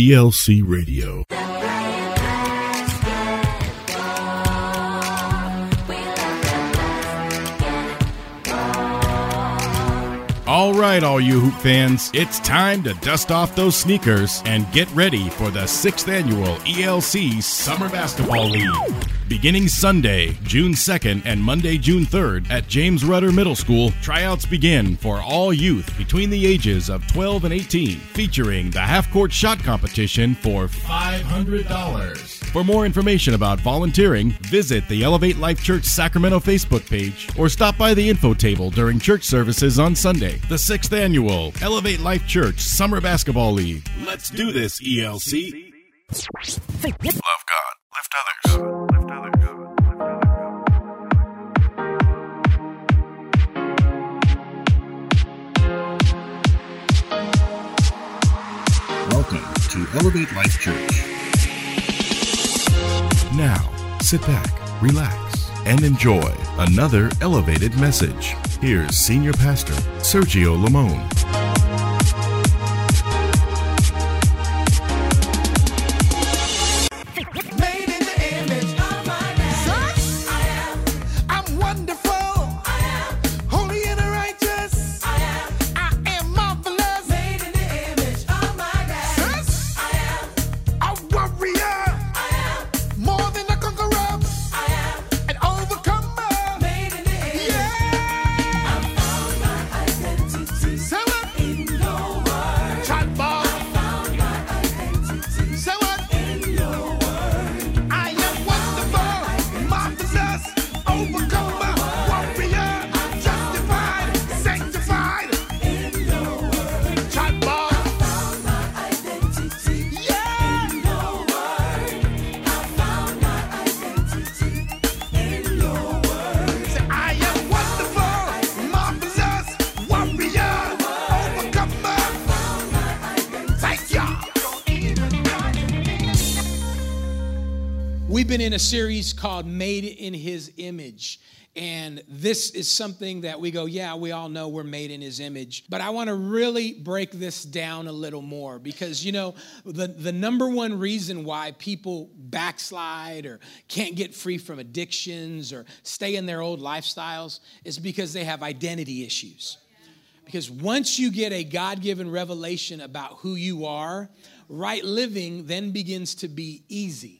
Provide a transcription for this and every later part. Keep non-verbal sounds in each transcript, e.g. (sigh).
ELC Radio. All right, all you Hoop fans, it's time to dust off those sneakers and get ready for the sixth annual ELC Summer Basketball League. Beginning Sunday, June 2nd and Monday, June 3rd at James Rutter Middle School, tryouts begin for all youth between the ages of 12 and 18, featuring the half court shot competition for $500. For more information about volunteering, visit the Elevate Life Church Sacramento Facebook page or stop by the info table during church services on Sunday. The sixth annual Elevate Life Church Summer Basketball League. Let's do this, ELC. Love God, lift others. Elevate Life Church. Now, sit back, relax, and enjoy another elevated message. Here's Senior Pastor Sergio Lamone. In a series called Made in His Image. And this is something that we go, yeah, we all know we're made in His image. But I want to really break this down a little more because, you know, the, the number one reason why people backslide or can't get free from addictions or stay in their old lifestyles is because they have identity issues. Because once you get a God given revelation about who you are, right living then begins to be easy.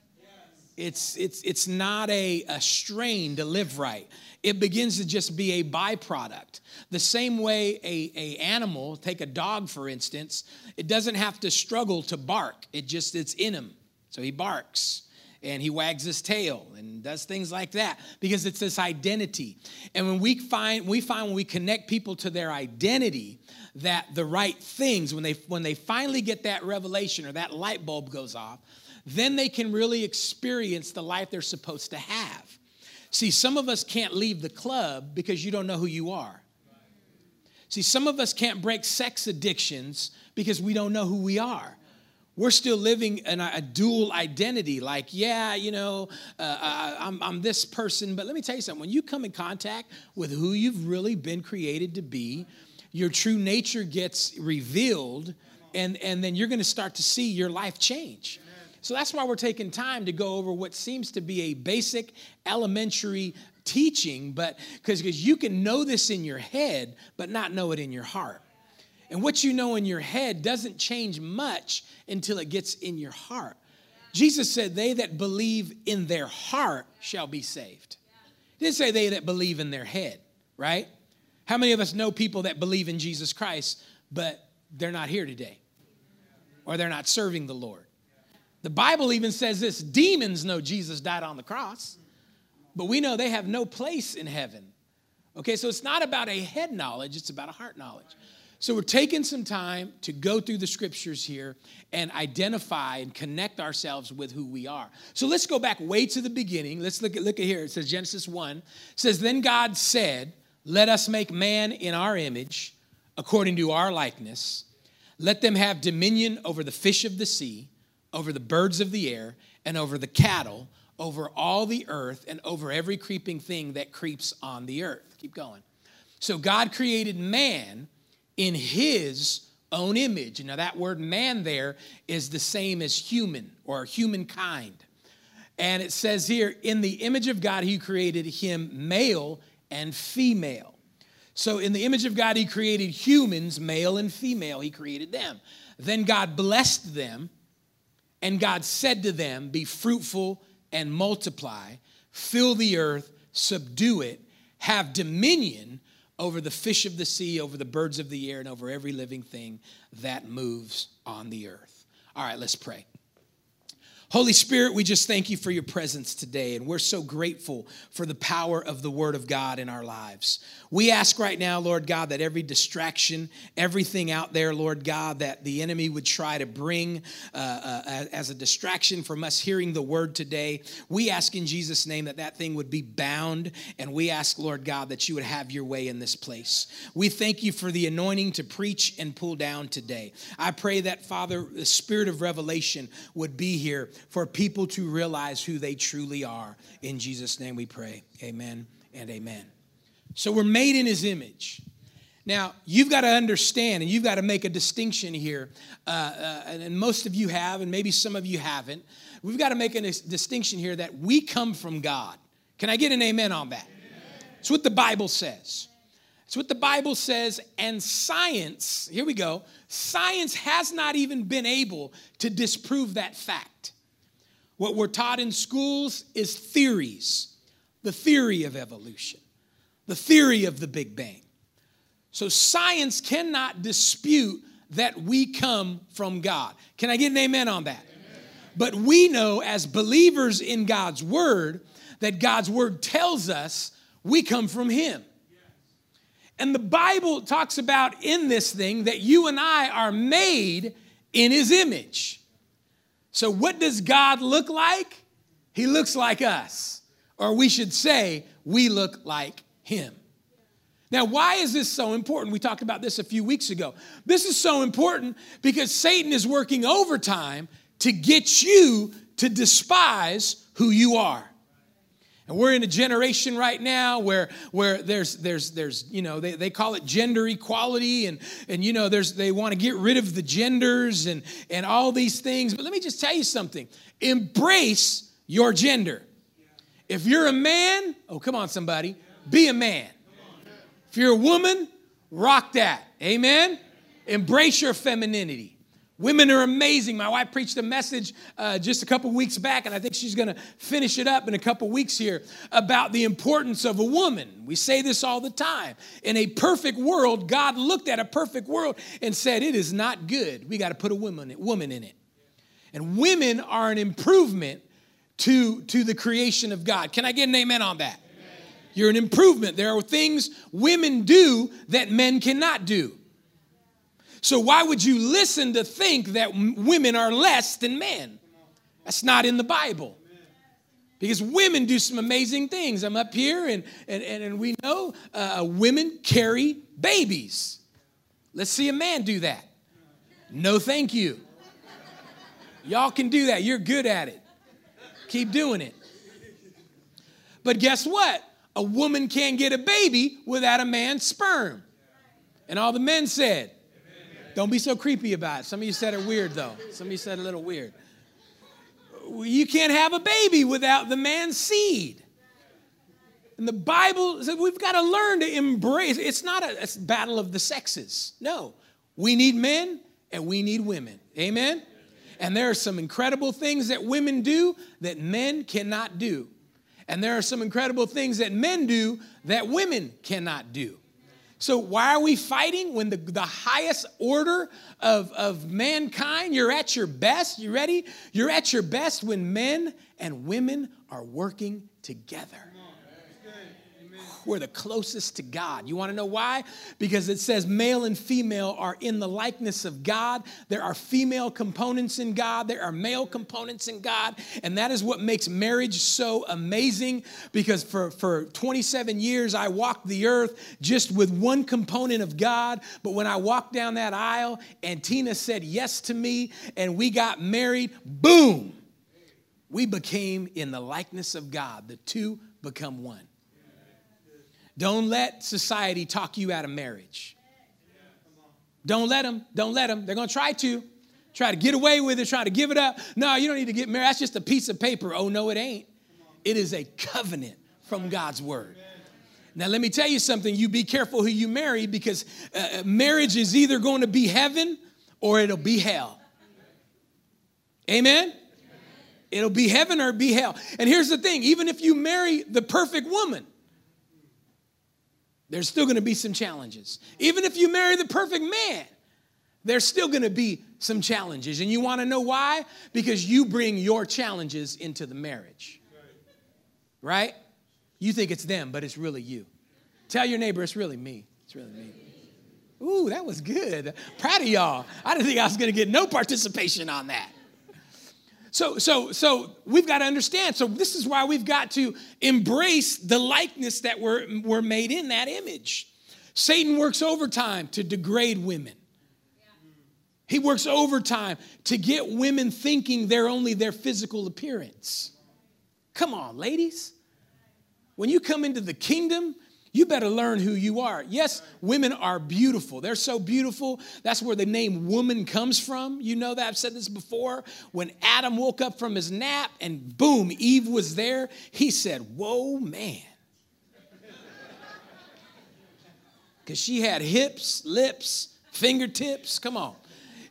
It's, it's, it's not a, a strain to live right. It begins to just be a byproduct. The same way a, a animal, take a dog for instance, it doesn't have to struggle to bark. It just it's in him. So he barks and he wags his tail and does things like that because it's this identity. And when we find we find when we connect people to their identity that the right things when they when they finally get that revelation or that light bulb goes off, then they can really experience the life they're supposed to have. See, some of us can't leave the club because you don't know who you are. See, some of us can't break sex addictions because we don't know who we are. We're still living in a, a dual identity. Like, yeah, you know, uh, I, I'm, I'm this person, but let me tell you something. When you come in contact with who you've really been created to be, your true nature gets revealed, and, and then you're going to start to see your life change. So that's why we're taking time to go over what seems to be a basic elementary teaching, but because you can know this in your head, but not know it in your heart. And what you know in your head doesn't change much until it gets in your heart. Jesus said, They that believe in their heart shall be saved. He didn't say they that believe in their head, right? How many of us know people that believe in Jesus Christ, but they're not here today? Or they're not serving the Lord? The Bible even says this demons know Jesus died on the cross, but we know they have no place in heaven. Okay, so it's not about a head knowledge, it's about a heart knowledge. So we're taking some time to go through the scriptures here and identify and connect ourselves with who we are. So let's go back way to the beginning. Let's look at look at here. It says Genesis 1. It says, Then God said, Let us make man in our image, according to our likeness. Let them have dominion over the fish of the sea, over the birds of the air, and over the cattle, over all the earth, and over every creeping thing that creeps on the earth. Keep going. So God created man in his own image. Now, that word man there is the same as human or humankind. And it says here, in the image of God, he created him male and female. So, in the image of God, he created humans, male and female, he created them. Then God blessed them, and God said to them, Be fruitful and multiply, fill the earth, subdue it, have dominion over the fish of the sea, over the birds of the air, and over every living thing that moves on the earth. All right, let's pray. Holy Spirit, we just thank you for your presence today, and we're so grateful for the power of the Word of God in our lives. We ask right now, Lord God, that every distraction, everything out there, Lord God, that the enemy would try to bring uh, uh, as a distraction from us hearing the Word today, we ask in Jesus' name that that thing would be bound, and we ask, Lord God, that you would have your way in this place. We thank you for the anointing to preach and pull down today. I pray that, Father, the spirit of revelation would be here for people to realize who they truly are. In Jesus' name we pray. Amen and amen. So we're made in his image. Now, you've got to understand and you've got to make a distinction here, uh, uh, and most of you have, and maybe some of you haven't. We've got to make a distinction here that we come from God. Can I get an amen on that? It's what the Bible says. It's what the Bible says, and science, here we go, science has not even been able to disprove that fact. What we're taught in schools is theories the theory of evolution, the theory of the Big Bang. So science cannot dispute that we come from God. Can I get an amen on that? Amen. But we know as believers in God's word that God's word tells us we come from Him. And the Bible talks about in this thing that you and I are made in His image. So, what does God look like? He looks like us. Or we should say, we look like Him. Now, why is this so important? We talked about this a few weeks ago. This is so important because Satan is working overtime to get you to despise who you are. And we're in a generation right now where, where there's, there's, there's, you know, they, they call it gender equality and, and, you know, there's, they want to get rid of the genders and, and all these things. But let me just tell you something. Embrace your gender. If you're a man, oh, come on, somebody, be a man. If you're a woman, rock that. Amen? Embrace your femininity. Women are amazing. My wife preached a message uh, just a couple weeks back, and I think she's going to finish it up in a couple weeks here about the importance of a woman. We say this all the time. In a perfect world, God looked at a perfect world and said, It is not good. We got to put a woman, woman in it. And women are an improvement to, to the creation of God. Can I get an amen on that? Amen. You're an improvement. There are things women do that men cannot do. So, why would you listen to think that women are less than men? That's not in the Bible. Because women do some amazing things. I'm up here, and, and, and we know uh, women carry babies. Let's see a man do that. No, thank you. Y'all can do that. You're good at it. Keep doing it. But guess what? A woman can't get a baby without a man's sperm. And all the men said, don't be so creepy about it. Some of you said it weird, though. Some of you said a little weird. You can't have a baby without the man's seed. And the Bible says we've got to learn to embrace. It's not a, a battle of the sexes. No. We need men and we need women. Amen? And there are some incredible things that women do that men cannot do. And there are some incredible things that men do that women cannot do. So, why are we fighting when the, the highest order of, of mankind, you're at your best? You ready? You're at your best when men and women are working together we're the closest to God. You want to know why? Because it says male and female are in the likeness of God. There are female components in God, there are male components in God. And that is what makes marriage so amazing because for, for 27 years I walked the earth just with one component of God. But when I walked down that aisle and Tina said yes to me and we got married, boom, we became in the likeness of God. The two become one. Don't let society talk you out of marriage. Don't let them. Don't let them. They're going to try to. Try to get away with it, try to give it up. No, you don't need to get married. That's just a piece of paper. Oh, no, it ain't. It is a covenant from God's word. Now, let me tell you something. You be careful who you marry because uh, marriage is either going to be heaven or it'll be hell. Amen? It'll be heaven or be hell. And here's the thing even if you marry the perfect woman, there's still going to be some challenges. Even if you marry the perfect man, there's still going to be some challenges. And you want to know why? Because you bring your challenges into the marriage. Right? You think it's them, but it's really you. Tell your neighbor it's really me. It's really me. Ooh, that was good. Proud of y'all. I didn't think I was going to get no participation on that. So, so, so we've got to understand. So this is why we've got to embrace the likeness that we're, we're made in that image. Satan works overtime to degrade women. He works overtime to get women thinking they're only their physical appearance. Come on, ladies. When you come into the kingdom, you better learn who you are. Yes, women are beautiful. They're so beautiful. That's where the name woman comes from. You know that. I've said this before. When Adam woke up from his nap and boom, Eve was there, he said, Whoa, man. (laughs) Because she had hips, lips, fingertips. Come on.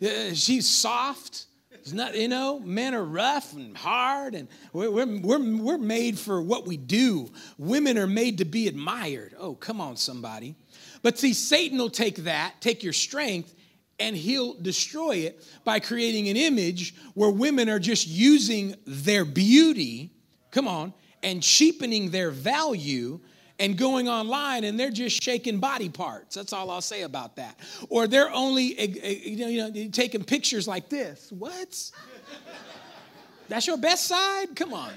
Uh, she's soft. It's not, you know, men are rough and hard, and we're, we're, we're, made for what we do. Women are made to be admired. Oh, come on, somebody. But see, Satan will take that, take your strength, and he'll destroy it by creating an image where women are just using their beauty, come on, and cheapening their value and going online and they're just shaking body parts. That's all I'll say about that. Or they're only eh, eh, you know, you know taking pictures like this. What? That's your best side? Come on.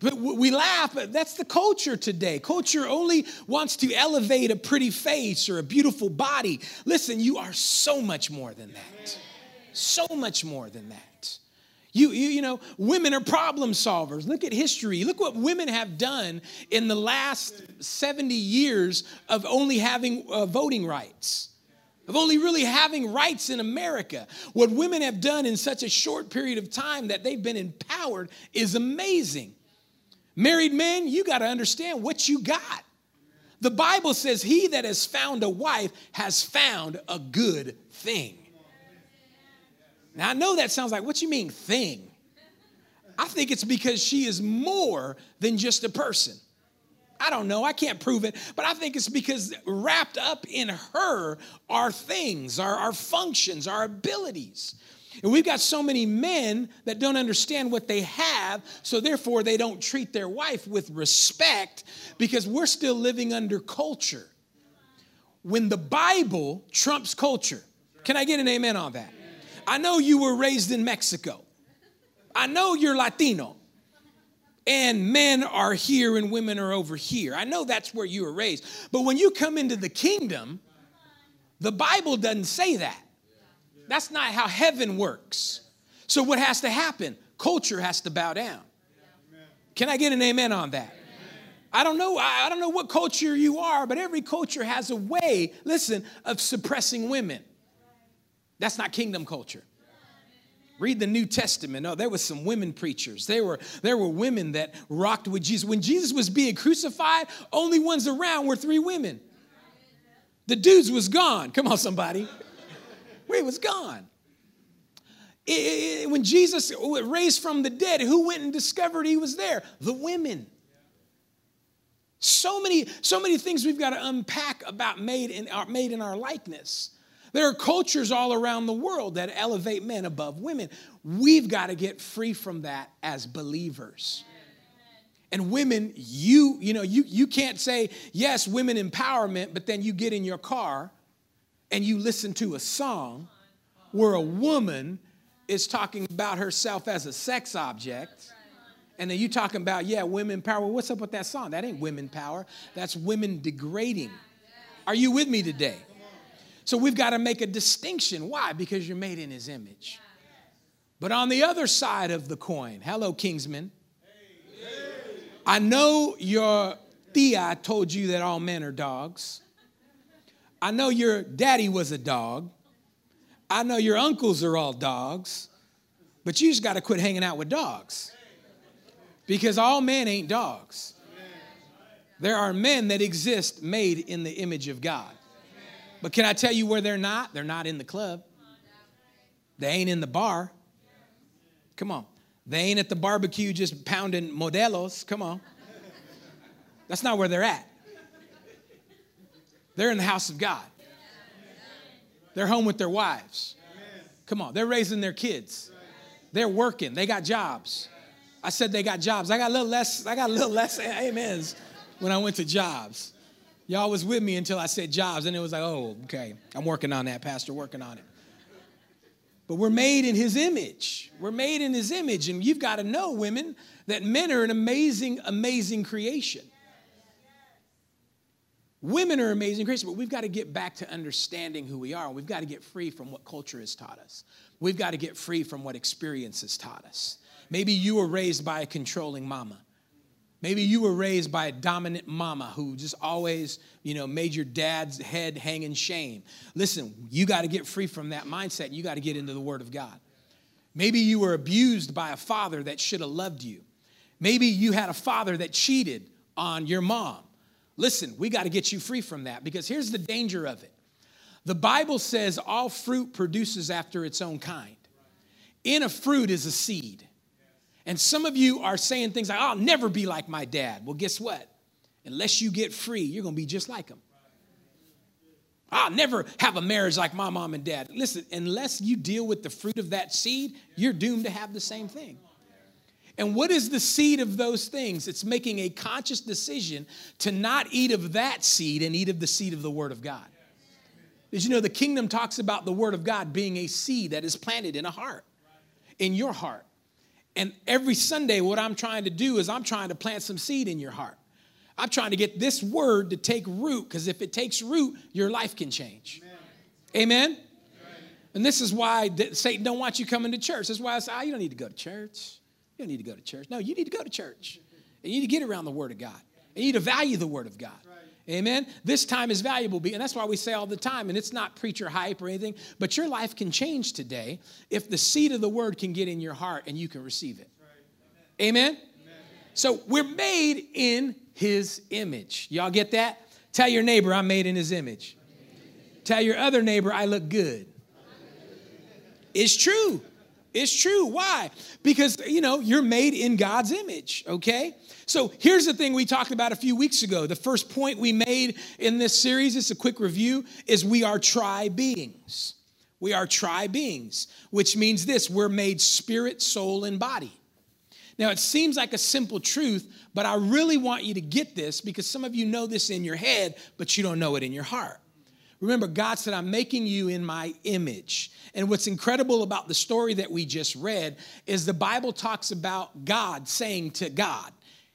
But we laugh, but that's the culture today. Culture only wants to elevate a pretty face or a beautiful body. Listen, you are so much more than that. So much more than that. You, you, you know, women are problem solvers. Look at history. Look what women have done in the last 70 years of only having uh, voting rights, of only really having rights in America. What women have done in such a short period of time that they've been empowered is amazing. Married men, you got to understand what you got. The Bible says, He that has found a wife has found a good thing. Now, I know that sounds like, what you mean, thing? I think it's because she is more than just a person. I don't know, I can't prove it, but I think it's because wrapped up in her are things, our, our functions, our abilities. And we've got so many men that don't understand what they have, so therefore they don't treat their wife with respect because we're still living under culture. When the Bible trumps culture, can I get an amen on that? I know you were raised in Mexico. I know you're Latino. And men are here and women are over here. I know that's where you were raised. But when you come into the kingdom, the Bible doesn't say that. That's not how heaven works. So, what has to happen? Culture has to bow down. Can I get an amen on that? I don't know. I don't know what culture you are, but every culture has a way, listen, of suppressing women. That's not kingdom culture. Read the New Testament. Oh, there was some women preachers. There were, there were women that rocked with Jesus. When Jesus was being crucified, only ones around were three women. The dudes was gone. Come on, somebody. He was gone. It, it, when Jesus raised from the dead, who went and discovered he was there? The women. So many, so many things we've got to unpack about made in our, made in our likeness. There are cultures all around the world that elevate men above women. We've got to get free from that as believers. And women, you, you know, you, you can't say, yes, women empowerment, but then you get in your car and you listen to a song where a woman is talking about herself as a sex object. And then you talking about, yeah, women power. what's up with that song? That ain't women power. That's women degrading. Are you with me today? So we've got to make a distinction. Why? Because you're made in his image. But on the other side of the coin, hello, Kingsman. I know your tía told you that all men are dogs. I know your daddy was a dog. I know your uncles are all dogs. But you just got to quit hanging out with dogs. Because all men ain't dogs. There are men that exist made in the image of God. But can I tell you where they're not? They're not in the club. They ain't in the bar. Come on. They ain't at the barbecue just pounding Modelos. Come on. That's not where they're at. They're in the house of God. They're home with their wives. Come on. They're raising their kids. They're working. They got jobs. I said they got jobs. I got a little less, I got a little less amens when I went to jobs. Y'all was with me until I said jobs, and it was like, oh, okay, I'm working on that, Pastor, working on it. But we're made in his image. We're made in his image. And you've got to know, women, that men are an amazing, amazing creation. Women are amazing creation, but we've got to get back to understanding who we are. We've got to get free from what culture has taught us. We've got to get free from what experience has taught us. Maybe you were raised by a controlling mama. Maybe you were raised by a dominant mama who just always, you know, made your dad's head hang in shame. Listen, you got to get free from that mindset. You got to get into the Word of God. Maybe you were abused by a father that should have loved you. Maybe you had a father that cheated on your mom. Listen, we got to get you free from that because here's the danger of it. The Bible says all fruit produces after its own kind. In a fruit is a seed. And some of you are saying things like, I'll never be like my dad. Well, guess what? Unless you get free, you're going to be just like him. I'll never have a marriage like my mom and dad. Listen, unless you deal with the fruit of that seed, you're doomed to have the same thing. And what is the seed of those things? It's making a conscious decision to not eat of that seed and eat of the seed of the Word of God. Did you know the kingdom talks about the Word of God being a seed that is planted in a heart, in your heart? And every Sunday, what I'm trying to do is I'm trying to plant some seed in your heart. I'm trying to get this word to take root because if it takes root, your life can change. Amen? Amen? And this is why Satan don't want you coming to church. That's why I say, oh, you don't need to go to church. You don't need to go to church. No, you need to go to church. And you need to get around the Word of God. And you need to value the Word of God. Amen. This time is valuable. And that's why we say all the time, and it's not preacher hype or anything, but your life can change today if the seed of the word can get in your heart and you can receive it. Amen. So we're made in his image. Y'all get that? Tell your neighbor, I'm made in his image. Tell your other neighbor, I look good. It's true. It's true. Why? Because, you know, you're made in God's image, okay? So here's the thing we talked about a few weeks ago. The first point we made in this series, it's a quick review, is we are tri beings. We are tri beings, which means this we're made spirit, soul, and body. Now, it seems like a simple truth, but I really want you to get this because some of you know this in your head, but you don't know it in your heart. Remember, God said, I'm making you in my image. And what's incredible about the story that we just read is the Bible talks about God saying to God,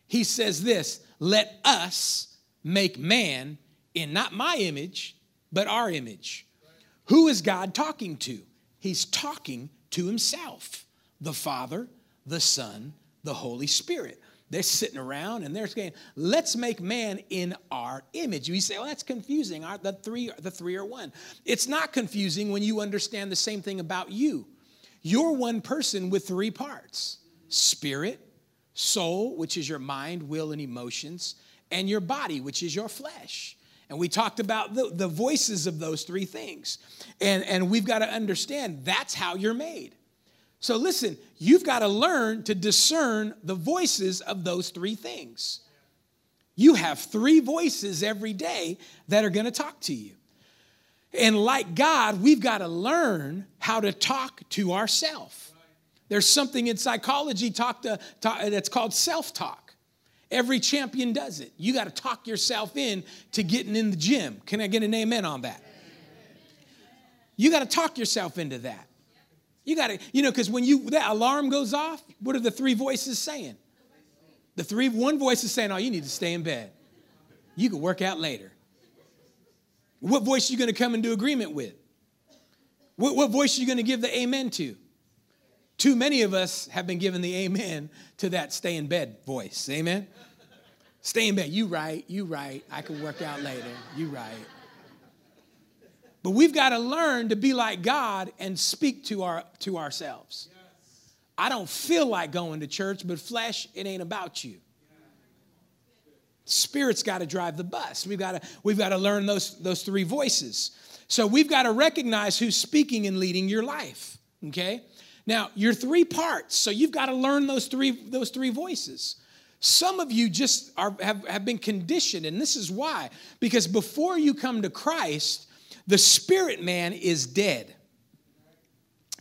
he says this let us make man in not my image, but our image. Who is God talking to? He's talking to himself, the Father, the Son, the Holy Spirit. They're sitting around and they're saying, let's make man in our image. You say, well, that's confusing. The three, the three are one. It's not confusing when you understand the same thing about you. You're one person with three parts spirit, soul, which is your mind, will, and emotions, and your body, which is your flesh. And we talked about the, the voices of those three things. And, and we've got to understand that's how you're made. So listen, you've got to learn to discern the voices of those three things. You have three voices every day that are going to talk to you. And like God, we've got to learn how to talk to ourselves. There's something in psychology talk to, talk, that's called self talk. Every champion does it. You got to talk yourself in to getting in the gym. Can I get an amen on that? You got to talk yourself into that. You got to, you know, because when you that alarm goes off, what are the three voices saying? The three, one voice is saying, "Oh, you need to stay in bed. You can work out later." What voice are you going to come into agreement with? What, what voice are you going to give the amen to? Too many of us have been given the amen to that stay in bed voice. Amen? Stay in bed. You right, you right. I can work out later. You right. But we've got to learn to be like God and speak to, our, to ourselves. I don't feel like going to church, but flesh, it ain't about you. Spirit's got to drive the bus. We've got to, we've got to learn those, those three voices. So we've got to recognize who's speaking and leading your life. Okay? Now, your three parts. So you've got to learn those three, those three voices. Some of you just are, have, have been conditioned, and this is why. Because before you come to Christ, the spirit man is dead.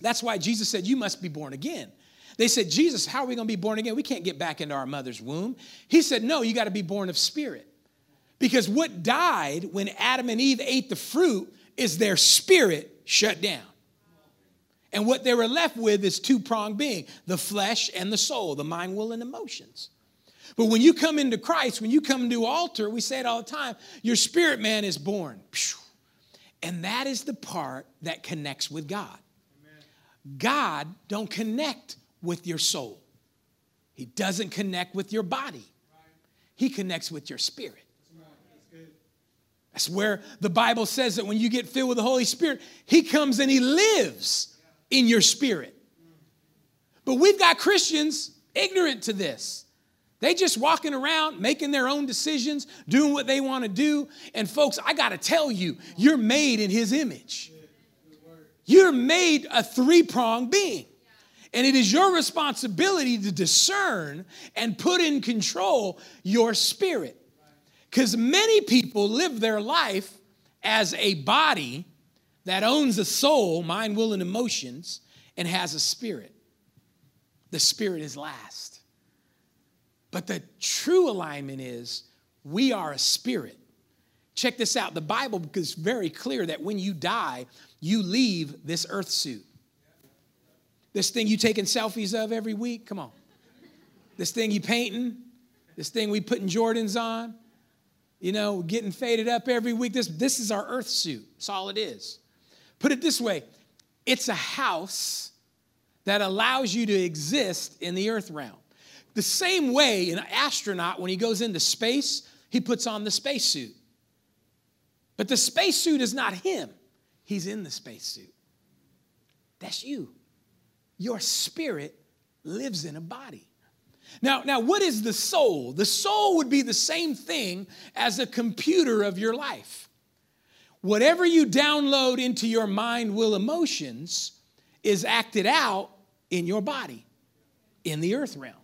That's why Jesus said, You must be born again. They said, Jesus, how are we going to be born again? We can't get back into our mother's womb. He said, No, you got to be born of spirit. Because what died when Adam and Eve ate the fruit is their spirit shut down. And what they were left with is two pronged being the flesh and the soul, the mind, will, and emotions. But when you come into Christ, when you come to altar, we say it all the time, your spirit man is born. And that is the part that connects with God. God don't connect with your soul. He doesn't connect with your body. He connects with your spirit. That's where the Bible says that when you get filled with the Holy Spirit, He comes and He lives in your spirit. But we've got Christians ignorant to this. They just walking around making their own decisions, doing what they want to do. And folks, I got to tell you, you're made in his image. You're made a three-pronged being. And it is your responsibility to discern and put in control your spirit. Because many people live their life as a body that owns a soul, mind, will, and emotions, and has a spirit. The spirit is last. But the true alignment is we are a spirit. Check this out. The Bible is very clear that when you die, you leave this earth suit. This thing you taking selfies of every week, come on. This thing you painting, this thing we putting Jordans on, you know, getting faded up every week. This, this is our earth suit. That's all it is. Put it this way it's a house that allows you to exist in the earth realm. The same way an astronaut, when he goes into space, he puts on the spacesuit. But the spacesuit is not him, he's in the spacesuit. That's you. Your spirit lives in a body. Now, now, what is the soul? The soul would be the same thing as a computer of your life. Whatever you download into your mind, will, emotions is acted out in your body, in the earth realm.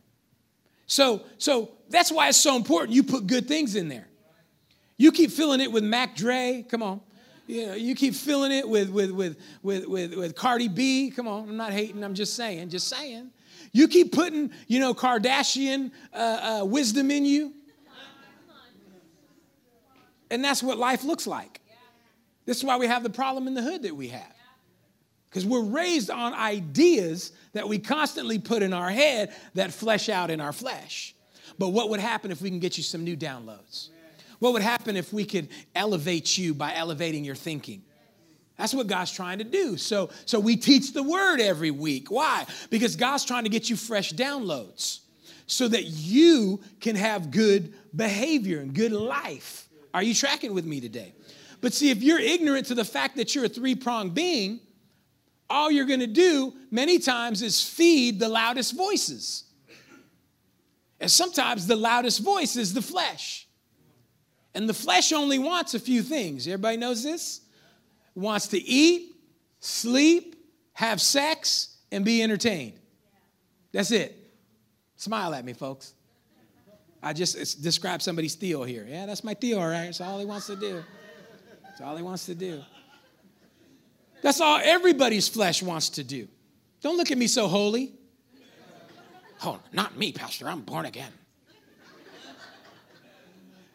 So, so that's why it's so important you put good things in there. You keep filling it with Mac Dre, come on. You, know, you keep filling it with, with, with, with, with, with Cardi B, come on. I'm not hating, I'm just saying, just saying. You keep putting, you know, Kardashian uh, uh, wisdom in you. And that's what life looks like. This is why we have the problem in the hood that we have. Because we're raised on ideas that we constantly put in our head that flesh out in our flesh. But what would happen if we can get you some new downloads? What would happen if we could elevate you by elevating your thinking? That's what God's trying to do. So, so we teach the word every week. Why? Because God's trying to get you fresh downloads so that you can have good behavior and good life. Are you tracking with me today? But see, if you're ignorant to the fact that you're a three pronged being, all you're going to do many times is feed the loudest voices. And sometimes the loudest voice is the flesh. And the flesh only wants a few things. Everybody knows this? wants to eat, sleep, have sex, and be entertained. That's it. Smile at me, folks. I just described somebody's tío here. Yeah, that's my tío, all right? That's all he wants to do. That's all he wants to do. That's all everybody's flesh wants to do. Don't look at me so holy. Oh, not me, Pastor. I'm born again.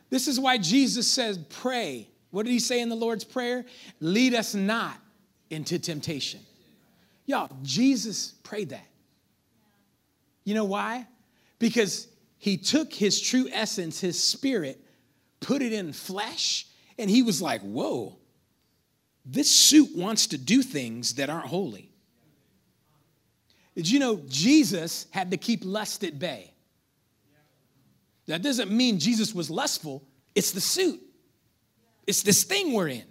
This is why Jesus says, pray what did he say in the Lord's Prayer? Lead us not into temptation. Y'all, Jesus prayed that. You know why? Because he took his true essence, his spirit, put it in flesh, and he was like, whoa, this suit wants to do things that aren't holy. Did you know Jesus had to keep lust at bay? That doesn't mean Jesus was lustful, it's the suit. It's this thing we're in.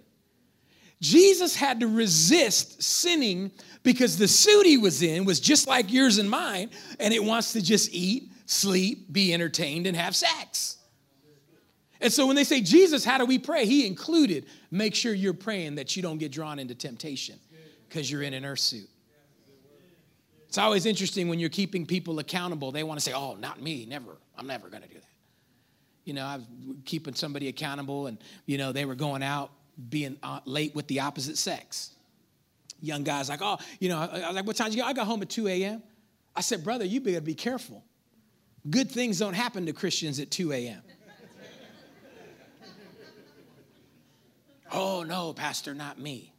Jesus had to resist sinning because the suit he was in was just like yours and mine, and it wants to just eat, sleep, be entertained, and have sex. And so when they say, Jesus, how do we pray? He included, make sure you're praying that you don't get drawn into temptation because you're in an earth suit. It's always interesting when you're keeping people accountable. They want to say, oh, not me, never. I'm never going to do that. You know, I was keeping somebody accountable, and, you know, they were going out being uh, late with the opposite sex. Young guys like, oh, you know, I was like, what time you go? I got home at 2 a.m. I said, brother, you better be careful. Good things don't happen to Christians at 2 a.m. oh, no, Pastor, not me.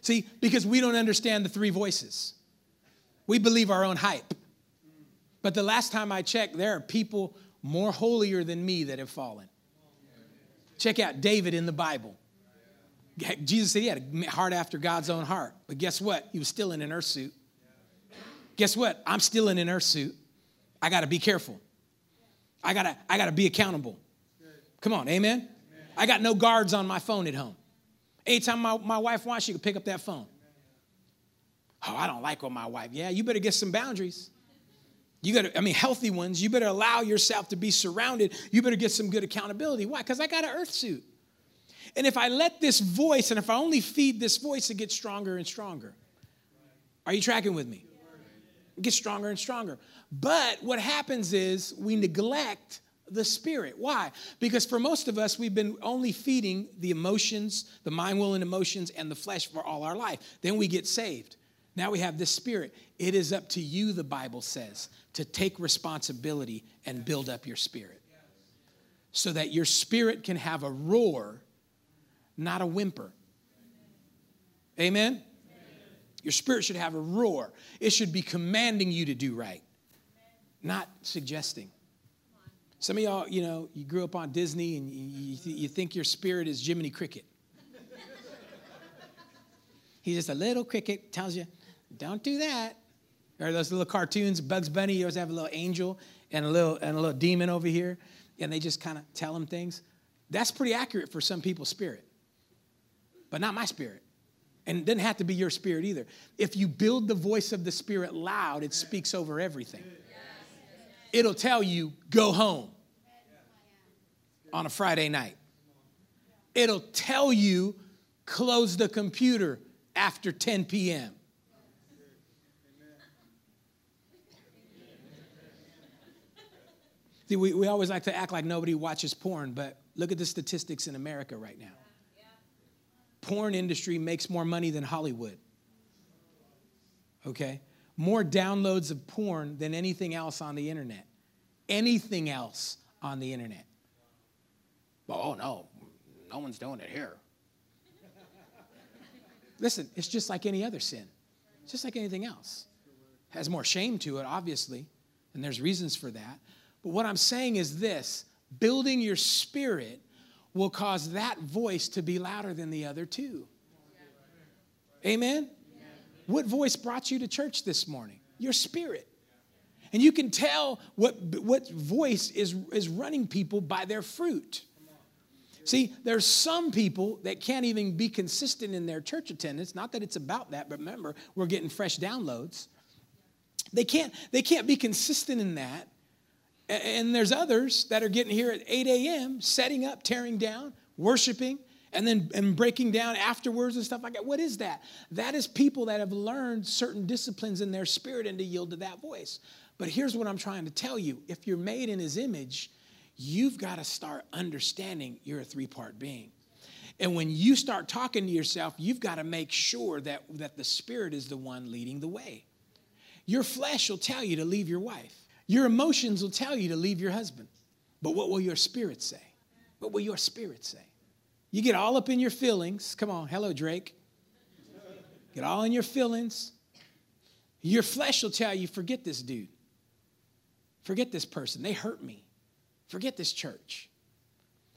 See, because we don't understand the three voices. We believe our own hype. But the last time I checked, there are people more holier than me that have fallen. Check out David in the Bible. Jesus said he had a heart after God's own heart. But guess what? He was still in an earth suit. Guess what? I'm still in an earth suit. I got to be careful. I got to I got to be accountable. Come on, amen? I got no guards on my phone at home. Anytime my, my wife wants, she can pick up that phone. Oh, I don't like what my wife. Yeah, you better get some boundaries. You got to, I mean, healthy ones. You better allow yourself to be surrounded. You better get some good accountability. Why? Because I got an earth suit. And if I let this voice, and if I only feed this voice, it gets stronger and stronger. Are you tracking with me? It gets stronger and stronger. But what happens is we neglect the spirit. Why? Because for most of us, we've been only feeding the emotions, the mind, will, and emotions, and the flesh for all our life. Then we get saved. Now we have this spirit. It is up to you, the Bible says, to take responsibility and build up your spirit so that your spirit can have a roar, not a whimper. Amen? Your spirit should have a roar. It should be commanding you to do right, not suggesting. Some of y'all, you know, you grew up on Disney and you, you think your spirit is Jiminy Cricket. He's just a little cricket, tells you, don't do that. Or those little cartoons, Bugs Bunny, you always have a little angel and a little and a little demon over here, and they just kind of tell him things. That's pretty accurate for some people's spirit, but not my spirit. And it doesn't have to be your spirit either. If you build the voice of the spirit loud, it speaks over everything. It'll tell you, go home on a Friday night. It'll tell you, close the computer after 10 p.m. See, we, we always like to act like nobody watches porn, but look at the statistics in America right now. Porn industry makes more money than Hollywood. Okay? More downloads of porn than anything else on the internet. Anything else on the internet. oh no, no one's doing it here. Listen, it's just like any other sin. It's just like anything else. Has more shame to it, obviously, and there's reasons for that. But what I'm saying is this building your spirit will cause that voice to be louder than the other two. Amen? What voice brought you to church this morning? Your spirit. And you can tell what, what voice is, is running people by their fruit. See, there's some people that can't even be consistent in their church attendance. Not that it's about that, but remember, we're getting fresh downloads. They can't, they can't be consistent in that and there's others that are getting here at 8 a.m., setting up, tearing down, worshiping, and then and breaking down afterwards and stuff like that. What is that? That is people that have learned certain disciplines in their spirit and to yield to that voice. But here's what I'm trying to tell you if you're made in his image, you've got to start understanding you're a three part being. And when you start talking to yourself, you've got to make sure that, that the spirit is the one leading the way. Your flesh will tell you to leave your wife. Your emotions will tell you to leave your husband. But what will your spirit say? What will your spirit say? You get all up in your feelings. Come on, hello, Drake. Get all in your feelings. Your flesh will tell you, forget this dude. Forget this person. They hurt me. Forget this church.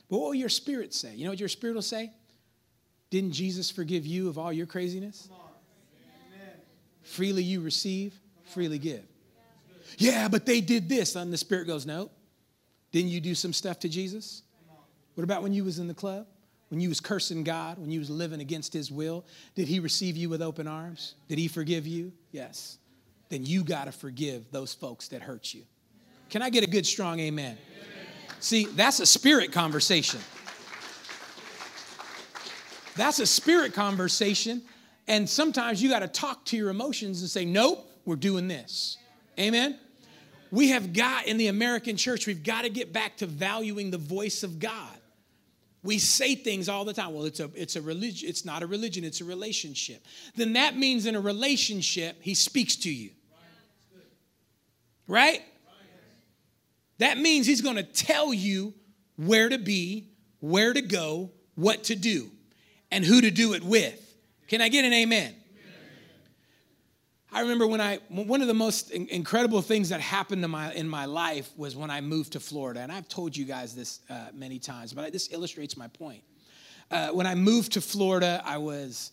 But what will your spirit say? You know what your spirit will say? Didn't Jesus forgive you of all your craziness? Freely you receive, freely give. Yeah, but they did this. And the Spirit goes, No. Didn't you do some stuff to Jesus? What about when you was in the club? When you was cursing God, when you was living against his will? Did he receive you with open arms? Did he forgive you? Yes. Then you got to forgive those folks that hurt you. Can I get a good strong amen? amen? See, that's a spirit conversation. That's a spirit conversation. And sometimes you got to talk to your emotions and say, nope, we're doing this. Amen? We have got, in the American church, we've got to get back to valuing the voice of God. We say things all the time. Well, it's a it's a religion, it's not a religion, it's a relationship. Then that means in a relationship, he speaks to you. Right? That means he's going to tell you where to be, where to go, what to do, and who to do it with. Can I get an amen? I remember when I one of the most incredible things that happened to my in my life was when I moved to Florida, and I've told you guys this uh, many times, but this illustrates my point. Uh, when I moved to Florida, I was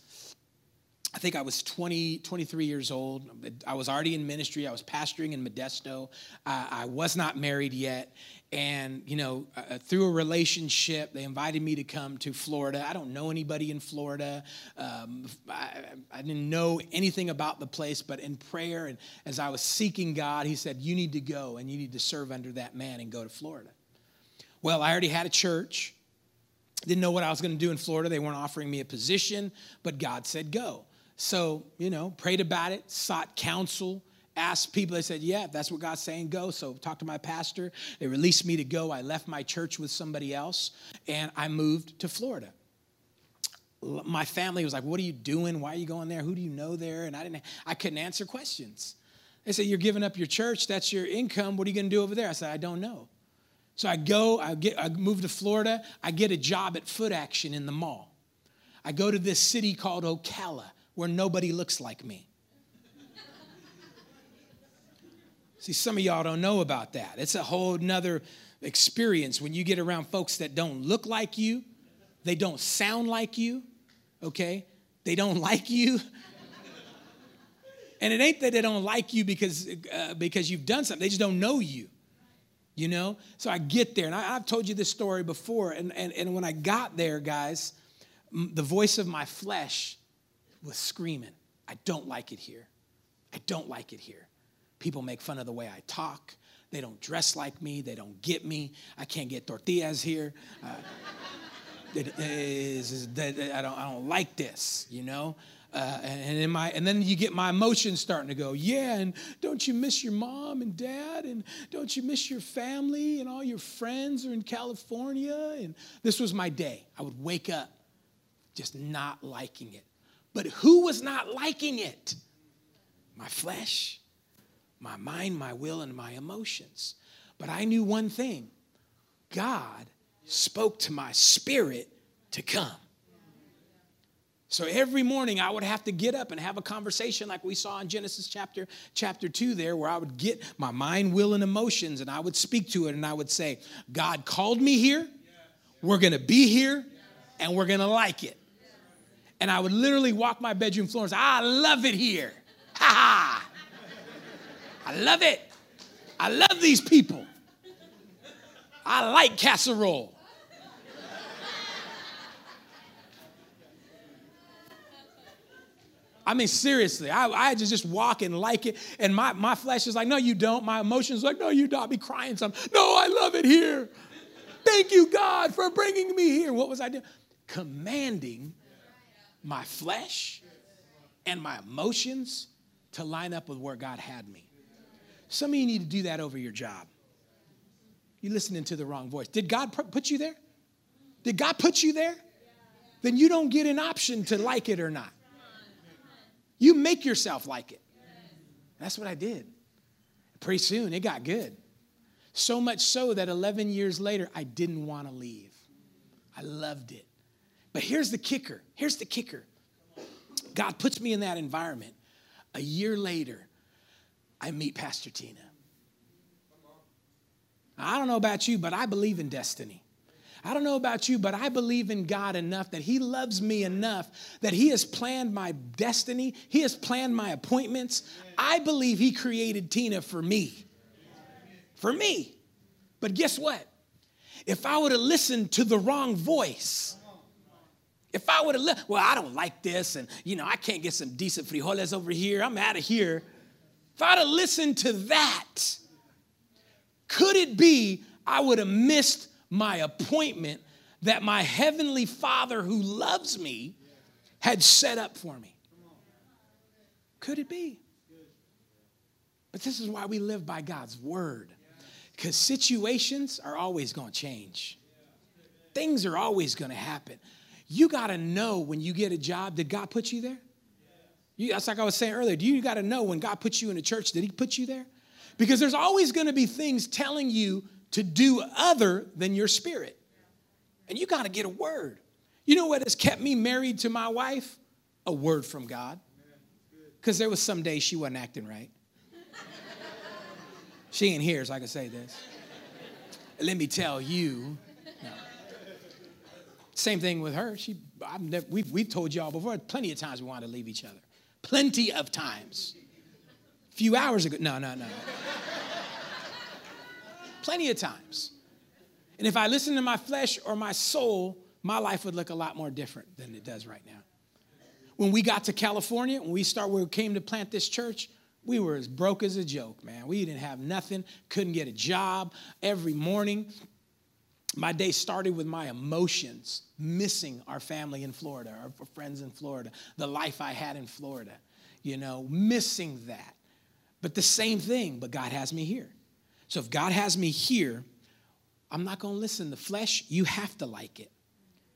I think I was 20, 23 years old. I was already in ministry. I was pastoring in Modesto. Uh, I was not married yet. And, you know, uh, uh, through a relationship, they invited me to come to Florida. I don't know anybody in Florida. Um, I, I didn't know anything about the place, but in prayer and as I was seeking God, He said, You need to go and you need to serve under that man and go to Florida. Well, I already had a church. Didn't know what I was going to do in Florida. They weren't offering me a position, but God said, Go. So, you know, prayed about it, sought counsel, asked people. They said, Yeah, that's what God's saying, go. So, talked to my pastor. They released me to go. I left my church with somebody else and I moved to Florida. My family was like, What are you doing? Why are you going there? Who do you know there? And I didn't, I couldn't answer questions. They said, You're giving up your church. That's your income. What are you going to do over there? I said, I don't know. So I go, I, get, I move to Florida. I get a job at Foot Action in the mall. I go to this city called Ocala where nobody looks like me. See, some of y'all don't know about that. It's a whole nother experience when you get around folks that don't look like you, they don't sound like you, okay? They don't (laughs) like you. and it ain't that they don't like you because, uh, because you've done something, they just don't know you. You know? So I get there, and I, have told you this story before, and, and, and when I got there, guys, the voice of my flesh was screaming, I don't like it here. I don't like it here. People make fun of the way I talk. They don't dress like me. They don't get me. I can't get tortillas here. Uh, (laughs) it, it, I, don't, I don't like this, you know? Uh, and in my and then you get my emotions starting to go yeah and don't you miss your mom and dad and don't you miss your family and all your friends are in california and this was my day i would wake up just not liking it but who was not liking it? My flesh, my mind, my will, and my emotions. But I knew one thing God spoke to my spirit to come. So every morning I would have to get up and have a conversation like we saw in Genesis chapter chapter 2 there where I would get my mind, will and emotions and I would speak to it and I would say, God called me here. We're going to be here and we're going to like it and I would literally walk my bedroom floor and say, ah, I love it here. (laughs) Ha ha. I love it. I love these people. I like casserole. I mean, seriously, I, I to just walk and like it. And my, my flesh is like, no, you don't. My emotions are like, no, you don't. I'll be crying something. No, I love it here. Thank you, God, for bringing me here. What was I doing? Commanding my flesh and my emotions to line up with where God had me. Some of you need to do that over your job. You're listening to the wrong voice. Did God put you there? Did God put you there? Then you don't get an option to like it or not. You make yourself like it. That's what I did. Pretty soon it got good. So much so that 11 years later, I didn't want to leave. I loved it. But here's the kicker. Here's the kicker. God puts me in that environment. A year later, I meet Pastor Tina. I don't know about you, but I believe in destiny. I don't know about you, but I believe in God enough that He loves me enough that He has planned my destiny. He has planned my appointments. I believe He created Tina for me. For me. But guess what? if I would have listened to the wrong voice, if I would have, li- well, I don't like this, and you know, I can't get some decent frijoles over here, I'm out of here. If I'd have listened to that, could it be I would have missed my appointment that my heavenly Father who loves me had set up for me? Could it be? But this is why we live by God's word. Because situations are always going to change, things are always going to happen. You got to know when you get a job, did God put you there? You, that's like I was saying earlier. Do you got to know when God put you in a church, did He put you there? Because there's always going to be things telling you to do other than your spirit. And you got to get a word. You know what has kept me married to my wife? A word from God. Because there was some days she wasn't acting right. She ain't here, so I can say this. Let me tell you. Same thing with her. She, I've never, we've, we've told y'all before, plenty of times we wanted to leave each other. Plenty of times. A few hours ago. No, no, no. plenty of times. And if I listened to my flesh or my soul, my life would look a lot more different than it does right now. When we got to California, when we start, we came to plant this church, we were as broke as a joke, man. We didn't have nothing, couldn't get a job. Every morning, my day started with my emotions, missing our family in Florida, our friends in Florida, the life I had in Florida, you know, missing that. But the same thing, but God has me here. So if God has me here, I'm not going to listen. The flesh, you have to like it.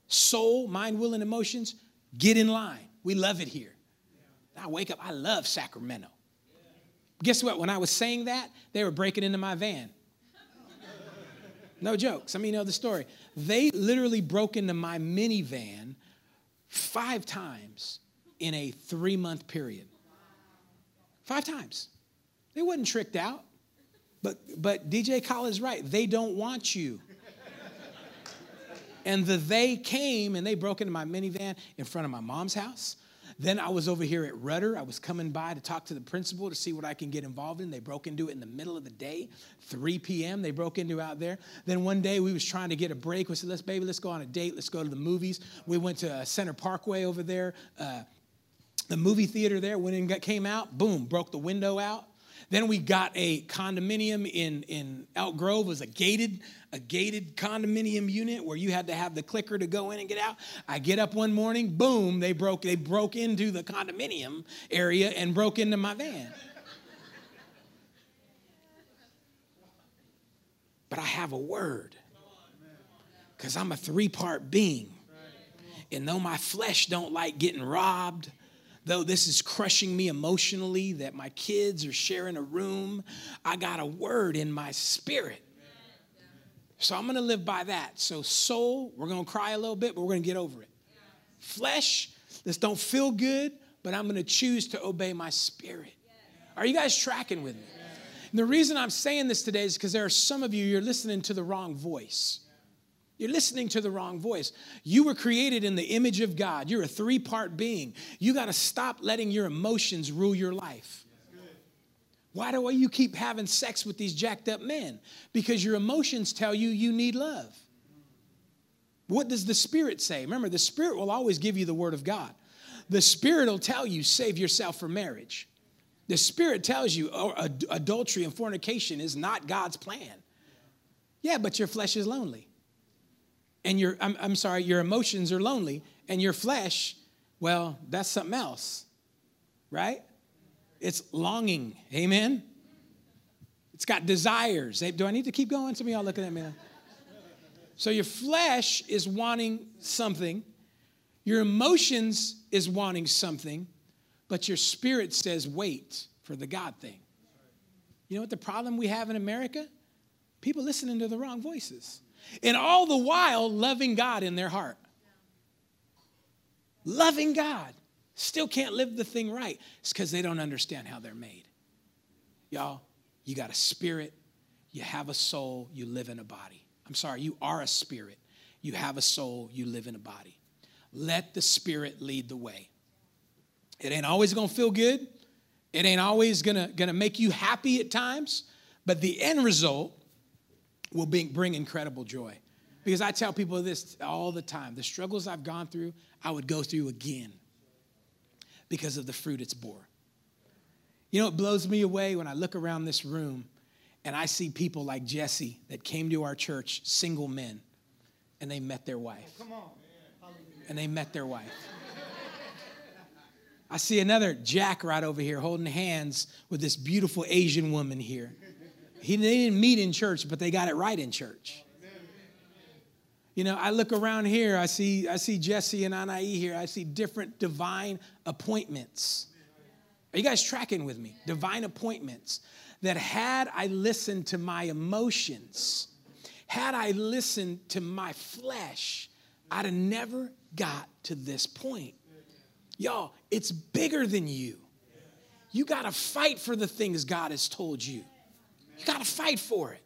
Soul, mind, will, and emotions, get in line. We love it here. I wake up, I love Sacramento. Guess what? When I was saying that, they were breaking into my van. No joke. Some of you know the story. They literally broke into my minivan five times in a three month period. Five times. They wasn't tricked out. But, but DJ Khaled is right. They don't want you. And the they came and they broke into my minivan in front of my mom's house. Then I was over here at Rutter. I was coming by to talk to the principal to see what I can get involved in. They broke into it in the middle of the day, 3 p.m. They broke into out there. Then one day we was trying to get a break. We said, "Let's baby, let's go on a date. Let's go to the movies." We went to uh, Center Parkway over there, uh, the movie theater there. When it came out, boom, broke the window out. Then we got a condominium in, in Elk Grove. It was a gated, a gated condominium unit where you had to have the clicker to go in and get out. I get up one morning, boom, they broke, they broke into the condominium area and broke into my van. But I have a word. Because I'm a three-part being. And though my flesh don't like getting robbed, though this is crushing me emotionally that my kids are sharing a room, I got a word in my spirit. So I'm gonna live by that. So, soul, we're gonna cry a little bit, but we're gonna get over it. Flesh, this don't feel good, but I'm gonna choose to obey my spirit. Are you guys tracking with me? And the reason I'm saying this today is because there are some of you, you're listening to the wrong voice. You're listening to the wrong voice. You were created in the image of God. You're a three part being. You got to stop letting your emotions rule your life. Why do you keep having sex with these jacked up men? Because your emotions tell you you need love. What does the Spirit say? Remember, the Spirit will always give you the Word of God. The Spirit will tell you, save yourself for marriage. The Spirit tells you oh, ad- adultery and fornication is not God's plan. Yeah, but your flesh is lonely and your I'm, I'm sorry your emotions are lonely and your flesh well that's something else right? It's longing amen? It's got desires. Do i need to keep going? Some of y'all looking at me (laughs) so your flesh is wanting something your emotions is wanting something but your spirit says wait for the god thing. You know what the problem we have in america? People listening to the wrong voices and all the while loving God in their heart. Loving God. Still can't live the thing right. It's because they don't understand how they're made. Y'all, you got a spirit, you have a soul, you live in a body. I'm sorry, you are a spirit, you have a soul, you live in a body. Let the spirit lead the way. It ain't always gonna feel good, it ain't always gonna, gonna make you happy at times, but the end result will bring incredible joy. Because I tell people this all the time the struggles I've gone through, I would go through again because of the fruit it's bore. You know, it blows me away when I look around this room and I see people like Jesse that came to our church, single men, and they met their wife. Come on. And they met their wife. I see another Jack right over here holding hands with this beautiful Asian woman here. He, they didn't meet in church, but they got it right in church. You know, I look around here, I see, I see Jesse and Anai here, I see different divine appointments. Are you guys tracking with me? Divine appointments that had I listened to my emotions, had I listened to my flesh, I'd have never got to this point. Y'all, it's bigger than you. You got to fight for the things God has told you. You got to fight for it.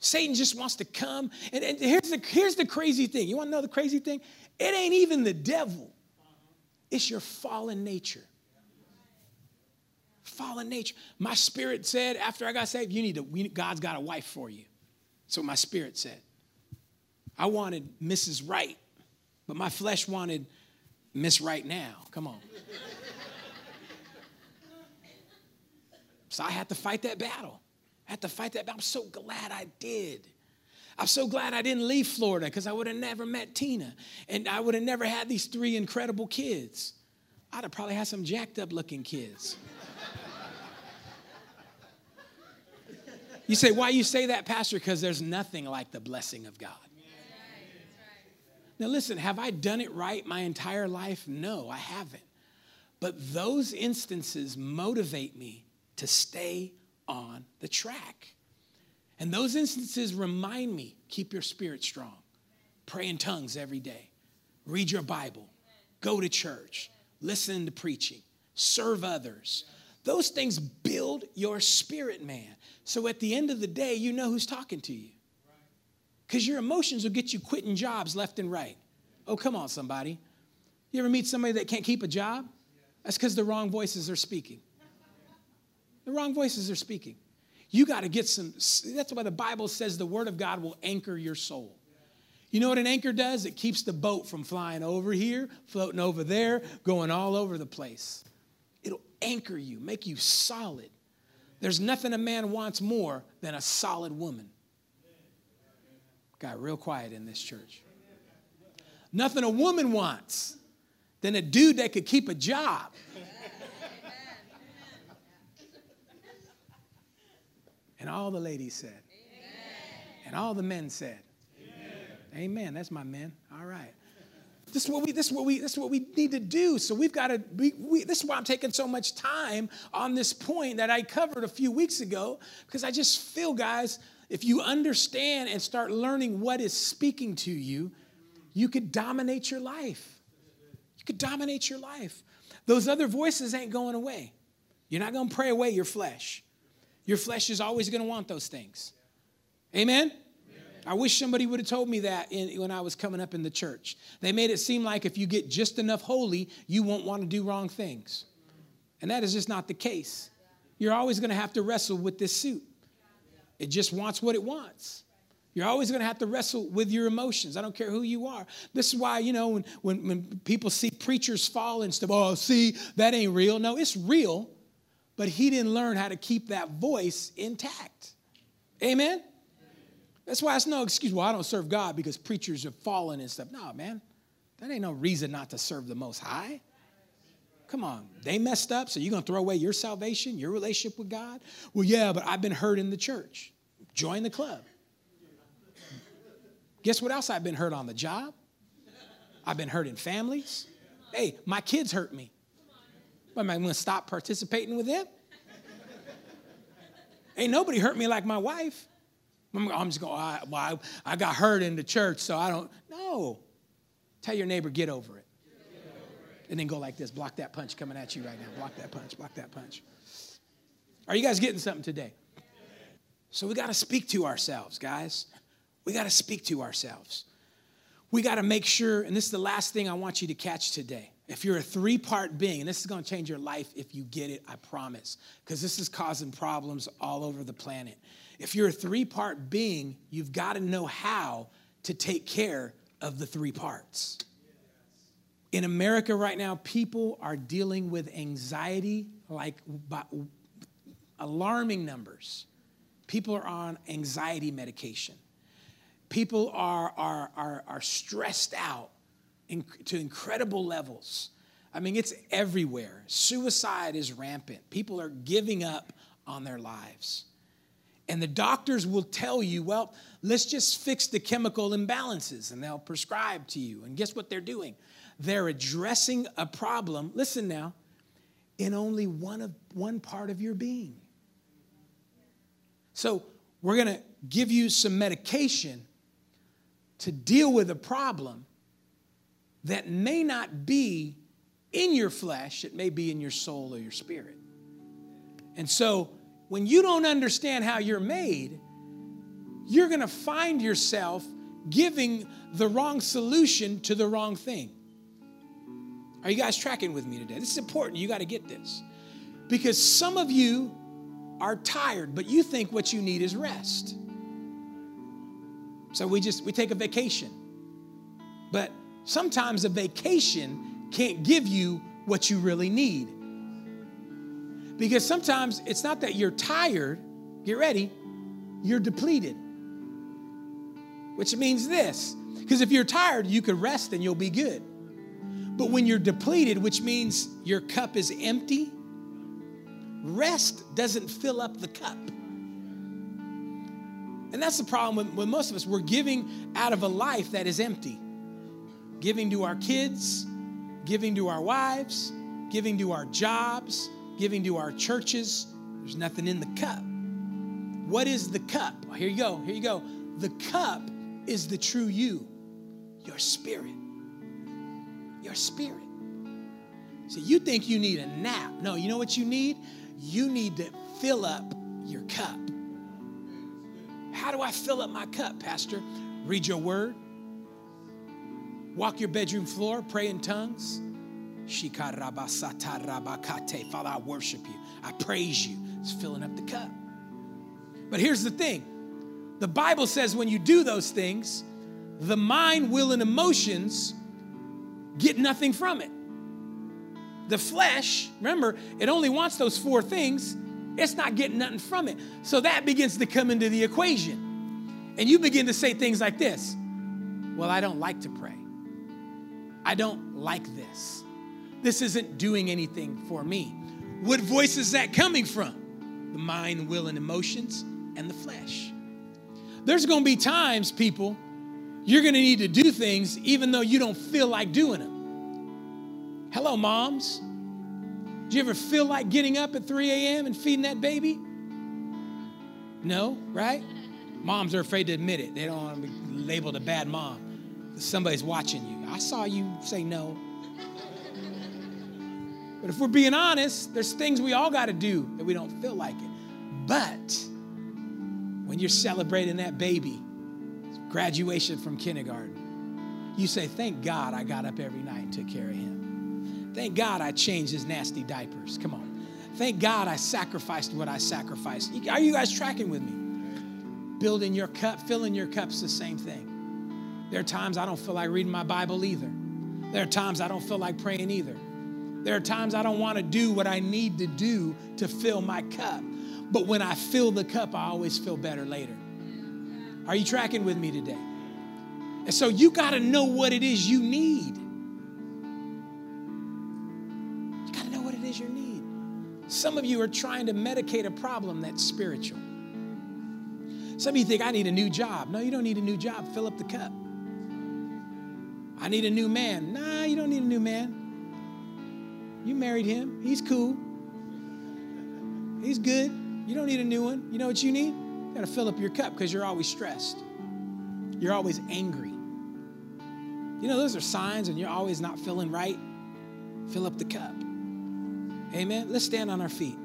Satan just wants to come. And, and here's, the, here's the crazy thing. You want to know the crazy thing? It ain't even the devil, it's your fallen nature. Fallen nature. My spirit said after I got saved, you need to, we, God's got a wife for you. What my spirit said. I wanted Mrs. Right, but my flesh wanted Miss Right now. Come on. So I had to fight that battle. I had to fight that battle. I'm so glad I did. I'm so glad I didn't leave Florida because I would have never met Tina and I would have never had these three incredible kids. I'd have probably had some jacked up looking kids. you say, why you say that, Pastor? Because there's nothing like the blessing of God. Now, listen, have I done it right my entire life? No, I haven't. But those instances motivate me to stay on the track. And those instances remind me keep your spirit strong, pray in tongues every day, read your Bible, go to church, listen to preaching, serve others. Those things build your spirit, man. So at the end of the day, you know who's talking to you. Because your emotions will get you quitting jobs left and right. Oh, come on, somebody. You ever meet somebody that can't keep a job? That's because the wrong voices are speaking. The wrong voices are speaking. You got to get some, that's why the Bible says the Word of God will anchor your soul. You know what an anchor does? It keeps the boat from flying over here, floating over there, going all over the place. It'll anchor you, make you solid. There's nothing a man wants more than a solid woman. Got real quiet in this church. Nothing a woman wants than a dude that could keep a job. And all the ladies said. Amen. And all the men said. Amen. Amen. That's my men. All right. This is what we. This is what we. This is what we need to do. So we've got to. We, we, this is why I'm taking so much time on this point that I covered a few weeks ago because I just feel, guys, if you understand and start learning what is speaking to you, you could dominate your life. You could dominate your life. Those other voices ain't going away. You're not going to pray away your flesh. Your flesh is always going to want those things. Amen? I wish somebody would have told me that in, when I was coming up in the church. They made it seem like if you get just enough holy, you won't want to do wrong things. And that is just not the case. You're always going to have to wrestle with this suit. It just wants what it wants. You're always going to have to wrestle with your emotions. I don't care who you are. This is why, you know, when, when, when people see preachers fall and stuff, oh, see, that ain't real. No, it's real but he didn't learn how to keep that voice intact. Amen? That's why it's no excuse. Well, I don't serve God because preachers have fallen and stuff. No, man, that ain't no reason not to serve the Most High. Come on, they messed up, so you're gonna throw away your salvation, your relationship with God? Well, yeah, but I've been hurt in the church. Join the club. Guess what else I've been hurt on the job? I've been hurt in families. Hey, my kids hurt me. What, am I going to stop participating with them? Ain't nobody hurt me like my wife. I'm, I'm just going, I, well, I, I got hurt in the church, so I don't. No. Tell your neighbor, get over it. And then go like this block that punch coming at you right now. Block that punch, block that punch. Are you guys getting something today? So we got to speak to ourselves, guys. We got to speak to ourselves. We got to make sure, and this is the last thing I want you to catch today. If you're a three part being, and this is going to change your life if you get it, I promise, because this is causing problems all over the planet. If you're a three part being, you've got to know how to take care of the three parts. In America right now, people are dealing with anxiety like alarming numbers. People are on anxiety medication. People are, are, are, are stressed out in, to incredible levels. I mean, it's everywhere. Suicide is rampant. People are giving up on their lives. And the doctors will tell you, well, let's just fix the chemical imbalances, and they'll prescribe to you. And guess what they're doing? They're addressing a problem, listen now, in only one, of, one part of your being. So we're to give you some medication to deal with a problem that may not be in your flesh, it may be in your soul or your spirit. And so when you don't understand how you're made, you're going to find yourself giving the wrong solution to the wrong thing. Are you guys tracking with me today? This is important. You got to get this. Because some of you are tired, but you think what you need is rest. So we just we take a vacation. But sometimes a vacation can't give you what you really need. Because sometimes it's not that you're tired, get ready, you're depleted. Which means this because if you're tired, you can rest and you'll be good. But when you're depleted, which means your cup is empty, rest doesn't fill up the cup. And that's the problem with, with most of us. We're giving out of a life that is empty, giving to our kids, giving to our wives, giving to our jobs, giving to our churches. There's nothing in the cup. What is the cup? Here you go. Here you go. The cup is the true you, your spirit. Your spirit. So you think you need a nap. No, you know what you need? You need to fill up your cup. How do I fill up my cup, Pastor? Read your word, walk your bedroom floor, pray in tongues, Father, I worship you. I praise you. It's filling up the cup. But here's the thing the Bible says when you do those things, the mind, will, and emotions get nothing from it. The flesh, remember, it only wants those four things. It's not getting nothing from it. So that begins to come into the equation. And you begin to say things like this Well, I don't like to pray. I don't like this. This isn't doing anything for me. What voice is that coming from? The mind, will, and emotions, and the flesh. There's gonna be times, people, you're gonna need to do things even though you don't feel like doing them. Hello, moms. Do you ever feel like getting up at 3 a.m. and feeding that baby? No, right? Moms are afraid to admit it. They don't want to be labeled a bad mom. Somebody's watching you. I saw you say no. But if we're being honest, there's things we all got to do that we don't feel like it. But when you're celebrating that baby, graduation from kindergarten, you say, Thank God I got up every night and took care of him. Thank God I changed his nasty diapers. Come on. Thank God I sacrificed what I sacrificed. Are you guys tracking with me? Building your cup, filling your cup's the same thing. There are times I don't feel like reading my Bible either. There are times I don't feel like praying either. There are times I don't want to do what I need to do to fill my cup. But when I fill the cup, I always feel better later. Are you tracking with me today? And so you got to know what it is you need. You got to know what it is you need. Some of you are trying to medicate a problem that's spiritual. Some of you think, I need a new job. No, you don't need a new job. Fill up the cup. I need a new man. Nah, you don't need a new man. You married him. He's cool. He's good. You don't need a new one. You know what you need? You got to fill up your cup because you're always stressed. You're always angry. You know, those are signs and you're always not feeling right. Fill up the cup. Amen. Let's stand on our feet.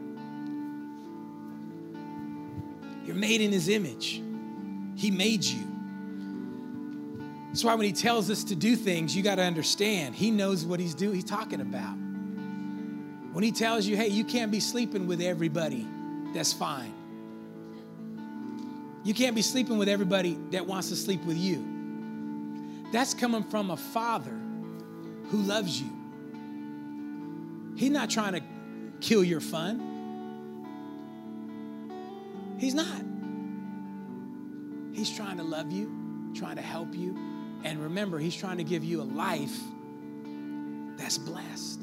You're made in his image. He made you. That's why when he tells us to do things, you got to understand he knows what he's doing, he's talking about. When he tells you, hey, you can't be sleeping with everybody, that's fine. You can't be sleeping with everybody that wants to sleep with you. That's coming from a father who loves you. He's not trying to kill your fun. He's not. He's trying to love you, trying to help you. And remember, he's trying to give you a life that's blessed.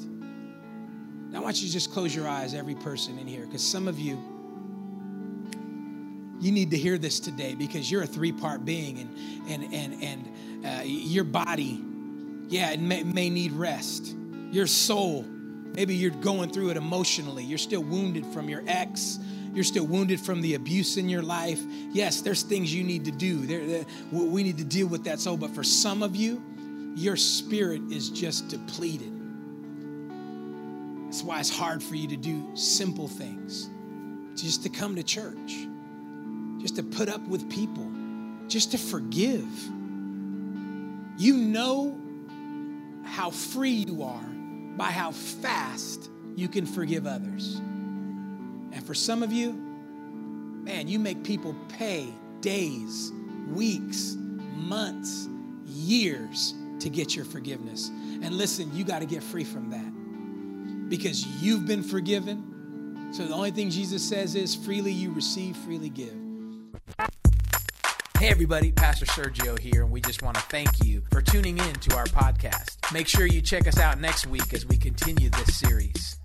Now, I want you to just close your eyes, every person in here, because some of you, you need to hear this today because you're a three-part being, and and and and uh, your body, yeah, it may, may need rest. Your soul, maybe you're going through it emotionally. You're still wounded from your ex. You're still wounded from the abuse in your life. Yes, there's things you need to do. There, there, we need to deal with that soul. But for some of you, your spirit is just depleted. That's why it's hard for you to do simple things. Just to come to church, just to put up with people, just to forgive. You know how free you are by how fast you can forgive others. And for some of you, man, you make people pay days, weeks, months, years to get your forgiveness. And listen, you got to get free from that because you've been forgiven. So the only thing Jesus says is freely you receive, freely give. Hey, everybody, Pastor Sergio here, and we just want to thank you for tuning in to our podcast. Make sure you check us out next week as we continue this series.